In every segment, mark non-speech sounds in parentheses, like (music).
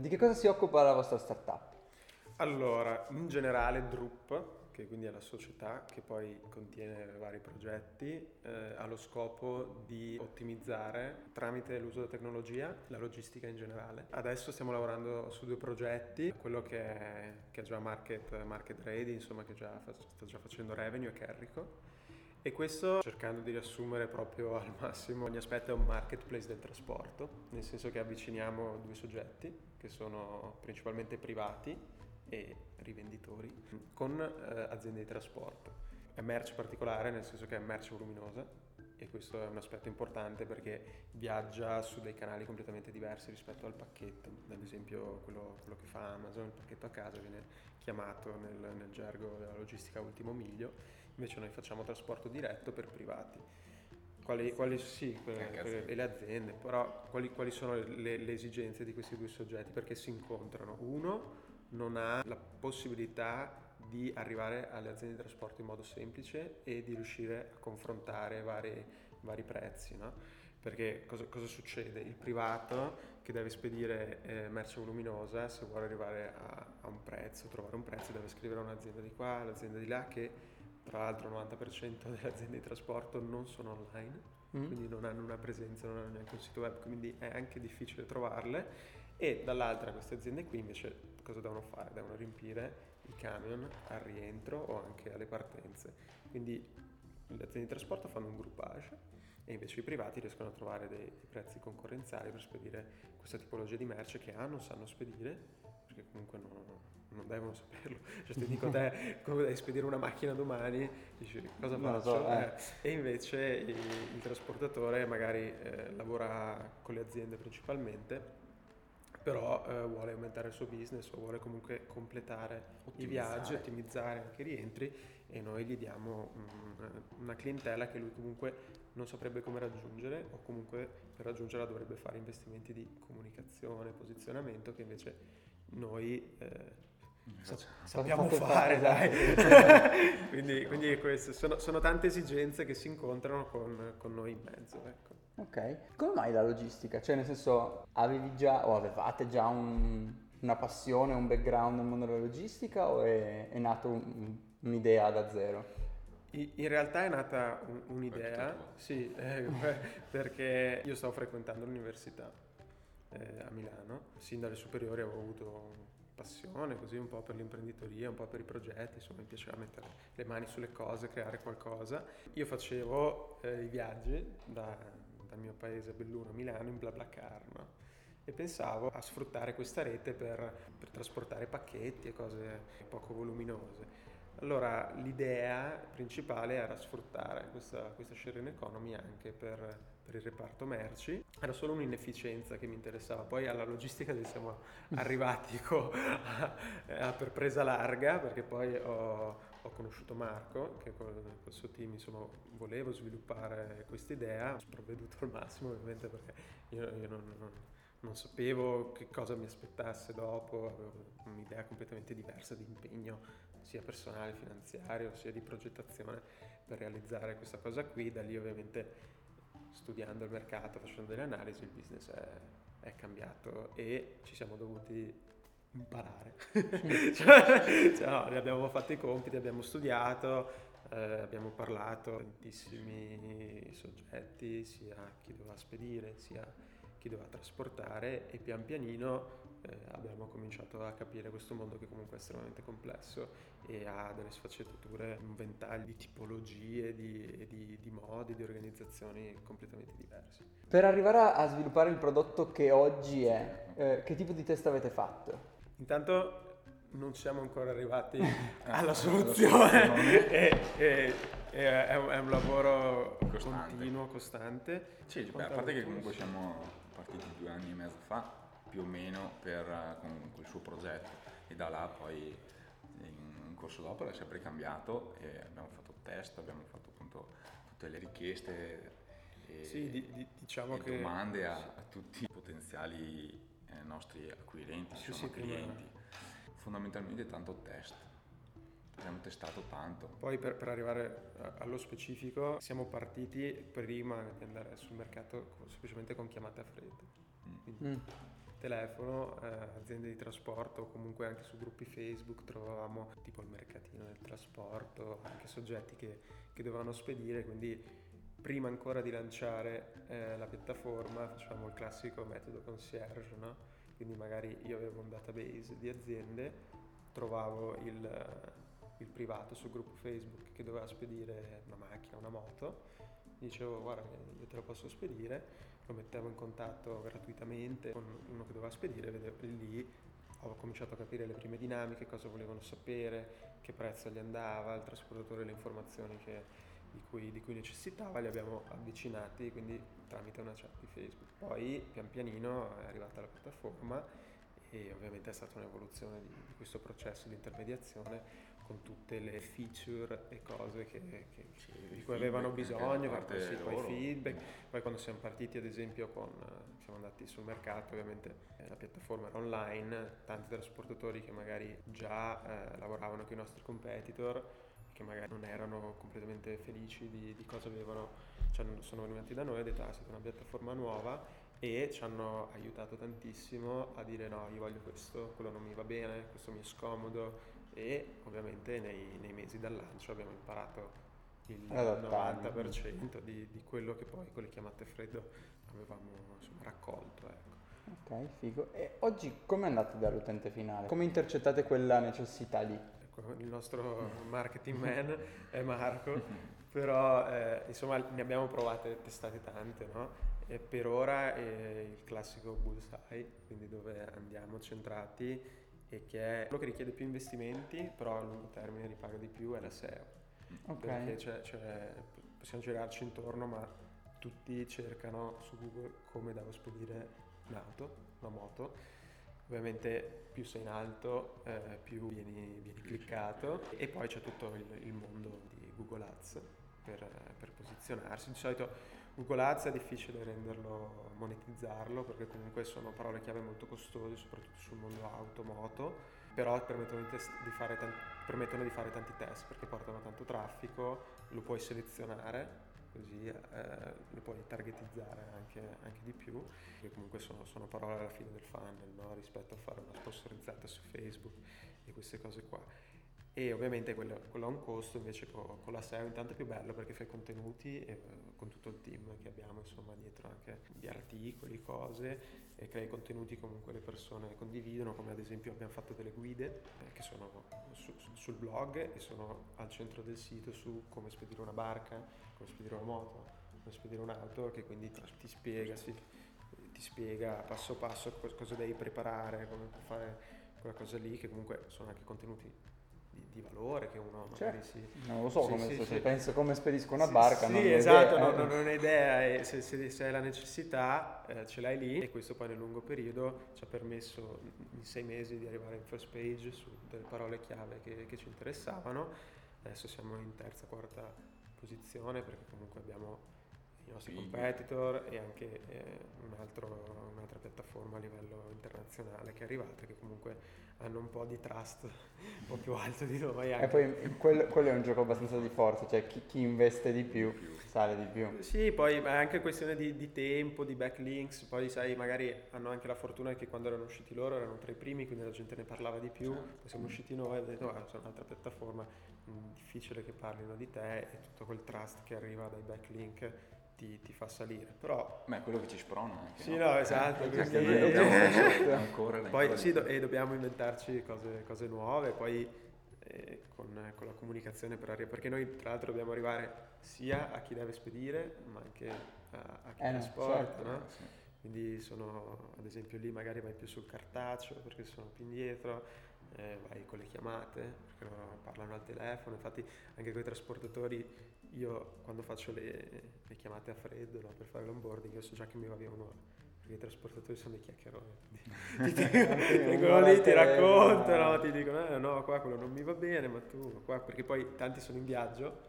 di che cosa si occupa la vostra startup? Allora, in generale Drup, che quindi è la società che poi contiene vari progetti, eh, ha lo scopo di ottimizzare tramite l'uso della tecnologia la logistica in generale. Adesso stiamo lavorando su due progetti, quello che è, che è già market, market ready, insomma che già sta già facendo revenue è Carrico. E questo cercando di riassumere proprio al (laughs) massimo ogni aspetto è un marketplace del trasporto, nel senso che avviciniamo due soggetti che sono principalmente privati e rivenditori con eh, aziende di trasporto. È merce particolare nel senso che è merce voluminosa e questo è un aspetto importante perché viaggia su dei canali completamente diversi rispetto al pacchetto. Ad esempio quello, quello che fa Amazon, il pacchetto a casa viene chiamato nel, nel gergo della logistica ultimo miglio, invece noi facciamo trasporto diretto per privati. Quali, quali, sì, per, per, le aziende, però quali, quali sono le, le, esigenze di questi due soggetti? Perché si incontrano. Uno, non ha la possibilità di arrivare alle aziende di trasporto in modo semplice e di riuscire a confrontare vari, vari prezzi. No? Perché cosa, cosa, succede? Il privato che deve spedire eh, merce voluminosa, se vuole arrivare a, a, un prezzo, trovare un prezzo, deve scrivere a un'azienda di qua, un'azienda di là, che tra l'altro il 90% delle aziende di trasporto non sono online, mm. quindi non hanno una presenza, non hanno neanche un sito web, quindi è anche difficile trovarle. E dall'altra queste aziende qui invece cosa devono fare? Devono riempire i camion al rientro o anche alle partenze. Quindi le aziende di trasporto fanno un groupage e invece i privati riescono a trovare dei, dei prezzi concorrenziali per spedire questa tipologia di merce che A non sanno spedire, perché comunque non, non devono saperlo. (laughs) Cioè, ti dico te come devi spedire una macchina domani, dici cosa faccio? So, eh. Eh, e invece il, il trasportatore magari eh, lavora con le aziende principalmente però eh, vuole aumentare il suo business o vuole comunque completare i viaggi, ottimizzare anche i rientri e noi gli diamo um, una clientela che lui comunque non saprebbe come raggiungere o comunque per raggiungerla dovrebbe fare investimenti di comunicazione, posizionamento che invece noi eh, sappiamo fare, fare dai. (laughs) Quindi, quindi queste sono, sono, tante esigenze che si incontrano con, con noi in mezzo. Ecco. Ok, come mai la logistica? Cioè nel senso avevi già o avevate già un, una passione, un background nel mondo della logistica o è, è nata un, un'idea da zero? In realtà è nata un, un'idea, sì, eh, (laughs) perché io stavo frequentando l'università eh, a Milano, sin dalle superiori avevo avuto passione così un po' per l'imprenditoria, un po' per i progetti, insomma mi piaceva mettere le mani sulle cose, creare qualcosa. Io facevo eh, i viaggi da, dal mio paese Belluno a Milano in BlaBlaCar, no? e pensavo a sfruttare questa rete per, per trasportare pacchetti e cose poco voluminose. Allora l'idea principale era sfruttare questa, questa sharing economy anche per, per, il reparto merci. Era solo un'inefficienza che mi interessava. Poi alla logistica siamo arrivati (laughs) co, a, a, per presa larga perché poi ho, ho conosciuto Marco che con, il suo team insomma volevo sviluppare questa idea. Ho sprovveduto al massimo ovviamente perché io, io non, non non sapevo che cosa mi aspettasse dopo, avevo un'idea completamente diversa di impegno sia personale, finanziario, sia di progettazione per realizzare questa cosa qui. Da lì ovviamente studiando il mercato, facendo delle analisi, il business è, è cambiato e ci siamo dovuti imparare. (laughs) cioè, cioè, no, abbiamo fatto i compiti, abbiamo studiato, eh, abbiamo parlato con tantissimi soggetti, sia chi doveva spedire, sia chi doveva trasportare e pian pianino eh, abbiamo cominciato a capire questo mondo che comunque è estremamente complesso e ha delle sfaccettature, un ventaglio di tipologie, di, di, di modi, di organizzazioni completamente diversi. Per arrivare a sviluppare il prodotto che oggi è, eh, che tipo di test avete fatto? Intanto non siamo ancora arrivati (laughs) alla soluzione, (laughs) è, è, è, è, un, lavoro costante. continuo, costante. Sì, beh, a parte che comunque siamo partiti due anni e mezzo fa, più o meno, per, con, con il suo progetto e da là poi in corso d'opera è sempre cambiato e abbiamo fatto test, abbiamo fatto appunto tutte le richieste e, sì, di, di, diciamo e che... domande a, a, tutti i potenziali eh, nostri acquirenti, sì, sì, clienti. Fondamentalmente tanto test. Abbiamo testato tanto. Poi per, per, arrivare allo specifico siamo partiti prima di andare sul mercato semplicemente con chiamate a freddo. Mm. Quindi, mm telefono, eh, aziende di trasporto o comunque anche su gruppi Facebook trovavamo tipo il mercatino del trasporto, anche soggetti che, che dovevano spedire, quindi prima ancora di lanciare eh, la piattaforma facevamo il classico metodo concierge, no? quindi magari io avevo un database di aziende, trovavo il, il privato sul gruppo Facebook che doveva spedire una macchina, una moto, dicevo guarda io te lo posso spedire, lo mettevo in contatto gratuitamente con uno che doveva spedire, vedevo lì ho cominciato a capire le prime dinamiche, cosa volevano sapere, che prezzo gli andava, il trasportatore le informazioni che, di, cui, di, cui, necessitava, li abbiamo avvicinati quindi tramite una chat di Facebook. Poi pian pianino è arrivata la piattaforma e ovviamente è stata un'evoluzione di, di questo processo di intermediazione con tutte le feature e cose che, che, sì, di cui avevano bisogno, poi, sì, poi feedback. Poi quando siamo partiti ad esempio con, siamo andati sul mercato, ovviamente eh, la piattaforma era online, tanti trasportatori che magari già eh, lavoravano con i nostri competitor, che magari non erano completamente felici di, di cosa avevano, cioè sono venuti da noi e hanno detto ah, siete una piattaforma nuova e ci hanno aiutato tantissimo a dire no, io voglio questo, quello non mi va bene, questo mi è scomodo, e ovviamente nei, nei mesi dal lancio abbiamo imparato il 90% di, di, quello che poi con le chiamate freddo avevamo insomma, raccolto. Ecco. Ok, figo. E oggi come andate dall'utente finale? Come intercettate quella necessità lì? Ecco, il nostro marketing man è Marco, (laughs) però eh, insomma ne abbiamo provate, testate tante, no? E per ora è il classico bullseye, quindi dove andiamo centrati e che è quello che richiede più investimenti, però a lungo termine ripaga di più, è la SEO. Okay. Perché c'è, c'è, possiamo girarci intorno, ma tutti cercano su Google come devo spedire un'auto, una moto. Ovviamente più sei in alto, eh, più vieni, vieni, cliccato e poi c'è tutto il, il mondo di Google Ads per, per posizionarsi. Di solito Google Ads è difficile renderlo, monetizzarlo perché comunque sono parole chiave molto costose, soprattutto sul mondo auto, moto, però permettono di, test, di, fare tanti, permettono di, fare tanti test perché portano tanto traffico, lo puoi selezionare così eh, lo puoi targetizzare anche, anche, di più, che comunque sono, sono, parole alla fine del funnel no? rispetto a fare una sponsorizzata su Facebook e queste cose qua e ovviamente quello, quello, ha un costo, invece con, con, la SEO intanto è più bello perché fai contenuti e, uh, con tutto il team che abbiamo insomma dietro anche di articoli, cose e crei contenuti comunque le persone condividono come ad esempio abbiamo fatto delle guide eh, che sono su, sul blog e sono al centro del sito su come spedire una barca, come spedire una moto, come spedire un'auto che quindi ti, ti spiega, si, ti spiega passo passo cosa devi preparare, come fare quella cosa lì che comunque sono anche contenuti di valore che uno magari certo. si... Non lo so, sì, come sì, se sì. penso come spedisco una barca. Sì, non esatto, idea, non, non, ho un'idea e se, se, se, hai la necessità eh, ce l'hai lì e questo poi nel lungo periodo ci ha permesso in sei mesi di arrivare in first page su delle parole chiave che, che ci interessavano. Adesso siamo in terza, quarta posizione perché comunque abbiamo i nostri competitor e anche eh, un altro, un'altra piattaforma a livello internazionale che è arrivata che comunque hanno un po' di trust un po' più alto di noi. Anche. E poi quello, quello, è un gioco abbastanza di forza, cioè chi, chi investe di più, sale di più. Sì, poi è anche questione di, di, tempo, di backlinks, poi sai, magari hanno anche la fortuna che quando erano usciti loro erano tra i primi, quindi la gente ne parlava di più, certo. poi siamo usciti noi e ho detto, ah, c'è un'altra piattaforma, mh, difficile che parlino di te e tutto quel trust che arriva dai backlink ti, ti, fa salire. Però... Ma è quello che ci sprona anche. Sì, no, no esatto. Eh, quindi, eh, ancora poi sì, do, e dobbiamo inventarci cose, cose nuove, poi eh, con, con, la comunicazione per arrivare, perché noi tra l'altro dobbiamo arrivare sia a chi deve spedire, ma anche a, a chi eh, trasporta, certo, no? Sì. Quindi sono, ad esempio lì magari vai più sul cartaceo perché sono più indietro, eh, vai con le chiamate perché parlano al telefono, infatti anche con i trasportatori io quando faccio le, le chiamate a freddo no, per fare l'onboarding, io so già che mi va via un'ora. Perché i trasportatori sono dei chiacchieroni. ti, ti vengono lì, ti raccontano, ti dicono: eh, no, qua quello non mi va bene, ma tu qua, perché poi tanti sono in viaggio.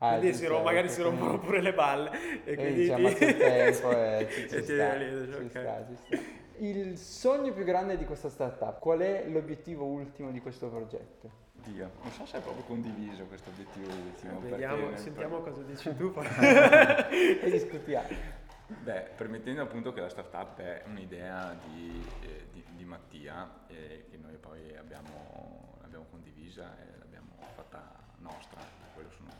Ah, quindi si rom- magari si rompono pure le balle e, e quindi ti... tempo e ci, (laughs) ci, e sta, lì, ci, okay. sta, ci sta. Il sogno più grande di questa startup, qual è l'obiettivo ultimo di questo progetto? Dio, non so se è proprio condiviso questo obiettivo ultimo. Eh, vediamo, sentiamo cosa dici tu (laughs) e discutiamo. Beh, permettendo appunto che la startup è un'idea di, eh, di, di Mattia eh, che noi poi abbiamo, l'abbiamo condivisa e l'abbiamo fatta nostra, quello sono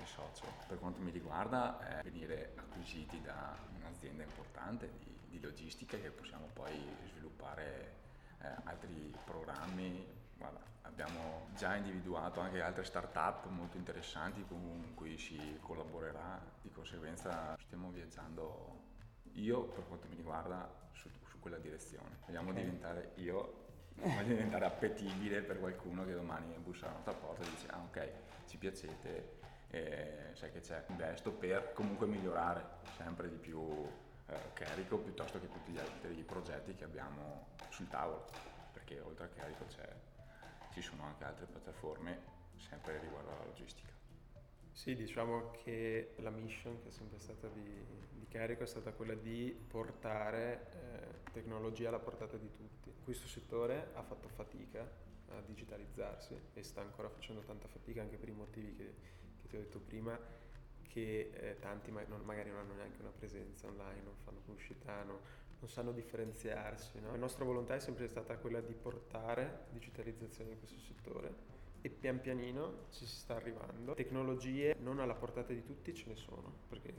il socio. Per quanto mi riguarda è venire acquisiti da un'azienda importante di, di logistica che possiamo poi sviluppare eh, altri programmi. Guarda, abbiamo già individuato anche altre start-up molto interessanti con cui si collaborerà, di conseguenza stiamo viaggiando io per quanto mi riguarda su, su quella direzione. Vogliamo okay. diventare io voglio diventare appetibile per qualcuno che domani bussa alla nostra porta e dice ah ok ci piacete eh, sai che c'è investo per comunque migliorare sempre di più eh, Carico piuttosto che tutti gli altri progetti che abbiamo sul tavolo perché oltre a Carico ci sono anche altre piattaforme sempre riguardo alla logistica sì, diciamo che la mission che è sempre stata di, di Carico è stata quella di portare eh, tecnologia alla portata di tutti. Questo settore ha fatto fatica a digitalizzarsi e sta ancora facendo tanta fatica anche per i motivi che, che ti ho detto prima, che eh, tanti ma- non, magari non hanno neanche una presenza online, non fanno pubblicità, no, non sanno differenziarsi. No? La nostra volontà è sempre stata quella di portare digitalizzazione in questo settore e pian pianino ci si sta arrivando. Tecnologie non alla portata di tutti ce ne sono, perché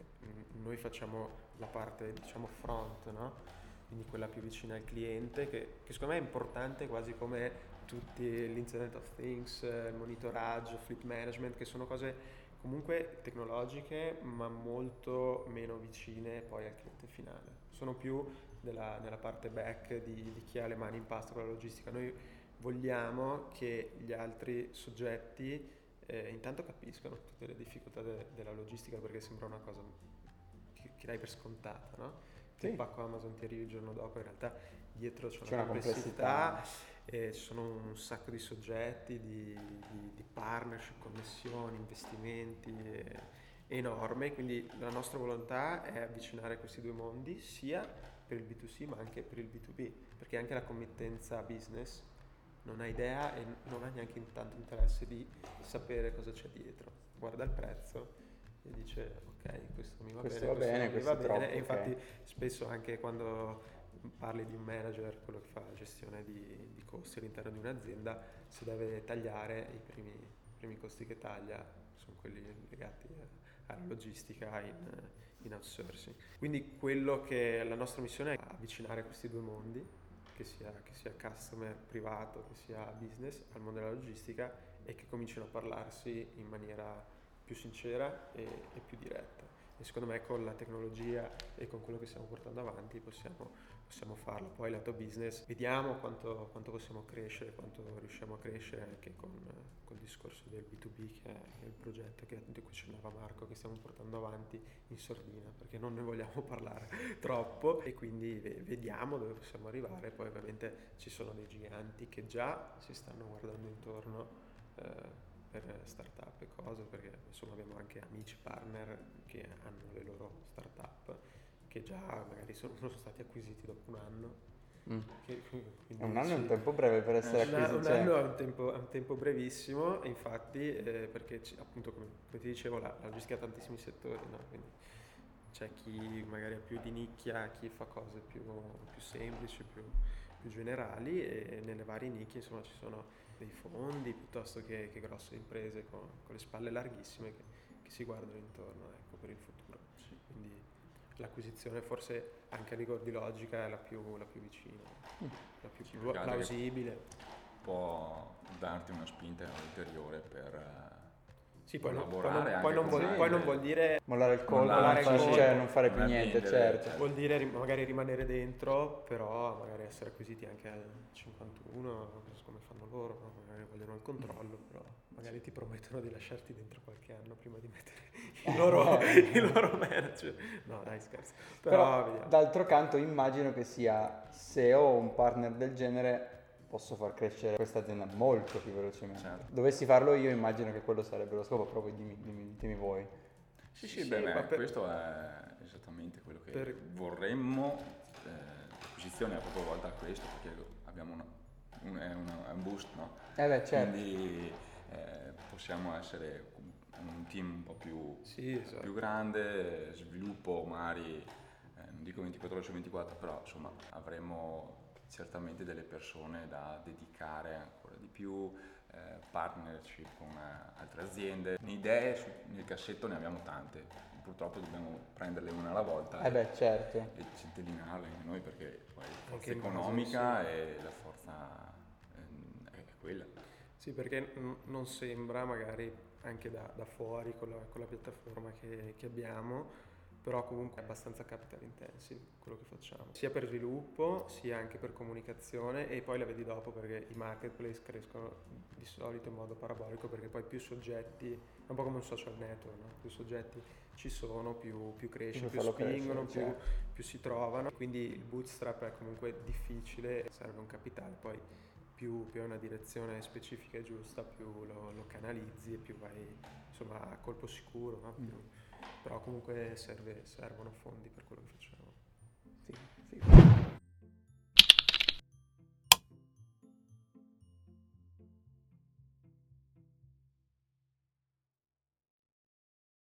noi facciamo la parte diciamo front, no? quindi quella più vicina al cliente, che, che, secondo me è importante quasi come tutti l'Internet of Things, il monitoraggio, fleet management, che sono cose comunque tecnologiche ma molto meno vicine poi al cliente finale. Sono più della, nella parte back di, di chi ha le mani in pasta con la logistica. Noi vogliamo che gli altri soggetti eh, intanto capiscano tutte le difficoltà de- della logistica perché sembra una cosa che, che dai per scontata, no? Sì. Il pacco Amazon ti arrivi il giorno dopo, in realtà dietro c'è, c'è una, complessità, complessità. Eh, ci sono un sacco di soggetti, di, di, di partnership, connessioni, investimenti eh, enorme, quindi la nostra volontà è avvicinare questi due mondi sia per il B2C ma anche per il B2B, perché anche la committenza business non ha idea e non ha neanche tanto interesse di sapere cosa c'è dietro. Guarda il prezzo e dice ok, questo mi va questo bene, va bene, questo va bene. e infatti okay. spesso anche quando parli di un manager, quello che fa la gestione di, di costi all'interno di un'azienda, se deve tagliare i primi, i primi costi che taglia sono quelli legati alla logistica in, in outsourcing. Quindi quello che la nostra missione è avvicinare questi due mondi che sia, che sia customer privato, che sia business, al mondo della logistica e che cominciano a parlarsi in maniera più sincera e, e più diretta. E secondo me con la tecnologia e con quello che stiamo portando avanti possiamo possiamo farlo. Poi lato business vediamo quanto, quanto, possiamo crescere, quanto riusciamo a crescere anche con, con il discorso del B2B che è il progetto che, di cui accennava Marco che stiamo portando avanti in sordina perché non ne vogliamo (laughs) parlare troppo e quindi vediamo dove possiamo arrivare. Poi ovviamente ci sono dei giganti che già si stanno guardando intorno. Eh, per startup e cose perché insomma abbiamo anche amici partner che hanno le loro startup che già magari sono, sono stati acquisiti dopo un anno. Mm. Che, un anno è un tempo breve per essere eh, acquisiti. Un anno è un tempo, è un tempo brevissimo, infatti, eh, perché appunto come, come, ti dicevo la, la logistica ha tantissimi settori, no? Quindi c'è chi magari ha più di nicchia, chi fa cose più, più semplici, più, più, generali e nelle varie nicchie insomma ci sono dei fondi piuttosto che, che grosse imprese con, con, le spalle larghissime che, che si guardano intorno ecco, per il futuro. Sì. Quindi l'acquisizione forse anche a rigor di logica è la più, la più vicina, mm. la più plausibile. Può darti una spinta ulteriore per eh, sì, poi, non, poi, non, poi, non vuol, poi, non, vuol, dire mollare il colpo, non, fare, cioè, non fare più niente, vendere, certo. Vuol dire magari rimanere dentro, però magari essere acquisiti anche al 51, come fanno loro, magari vogliono il controllo, però magari ti promettono di lasciarti dentro qualche anno prima di mettere il loro, (laughs) il loro manager. No, dai, scherzo. Però, Però d'altro canto immagino che sia se ho un partner del genere posso far crescere questa azienda molto più velocemente. Certo. Dovessi farlo io immagino che quello sarebbe lo scopo, però dimmi, dimmi, dimmi voi. Sì, sì, sì beh, beh, per... questo è esattamente quello che per... vorremmo. Eh, l'acquisizione è proprio volta a questo, perché abbiamo una, un, è, una, è un boost, no? Eh beh, certo. Quindi eh, possiamo essere un team un po' più, sì, esatto. più grande, sviluppo magari eh, non dico 24 ore su 24, però insomma avremo certamente delle persone da dedicare ancora di più, eh, partnership con eh, altre aziende. Idee su, nel cassetto ne abbiamo tante, purtroppo dobbiamo prenderle una alla volta eh beh, certo. e centellinarle anche noi perché poi la forza economica e la forza eh, è quella. Sì, perché n- non sembra magari anche da, da fuori con la, con la piattaforma che, che abbiamo, però comunque è abbastanza capital intensive quello che facciamo, sia per sviluppo sia anche per comunicazione e poi la vedi dopo perché i marketplace crescono di solito in modo parabolico perché poi più soggetti, è un po' come un social network, no? più soggetti ci sono, più, più cresce, più spingono, crescere, più, cioè. più, si trovano, quindi il bootstrap è comunque difficile, serve un capitale, poi più, più è una direzione specifica e giusta, più lo, lo, canalizzi e più vai insomma a colpo sicuro, no? più, mm però comunque serve, servono fondi per quello che facciamo. Sì, sì.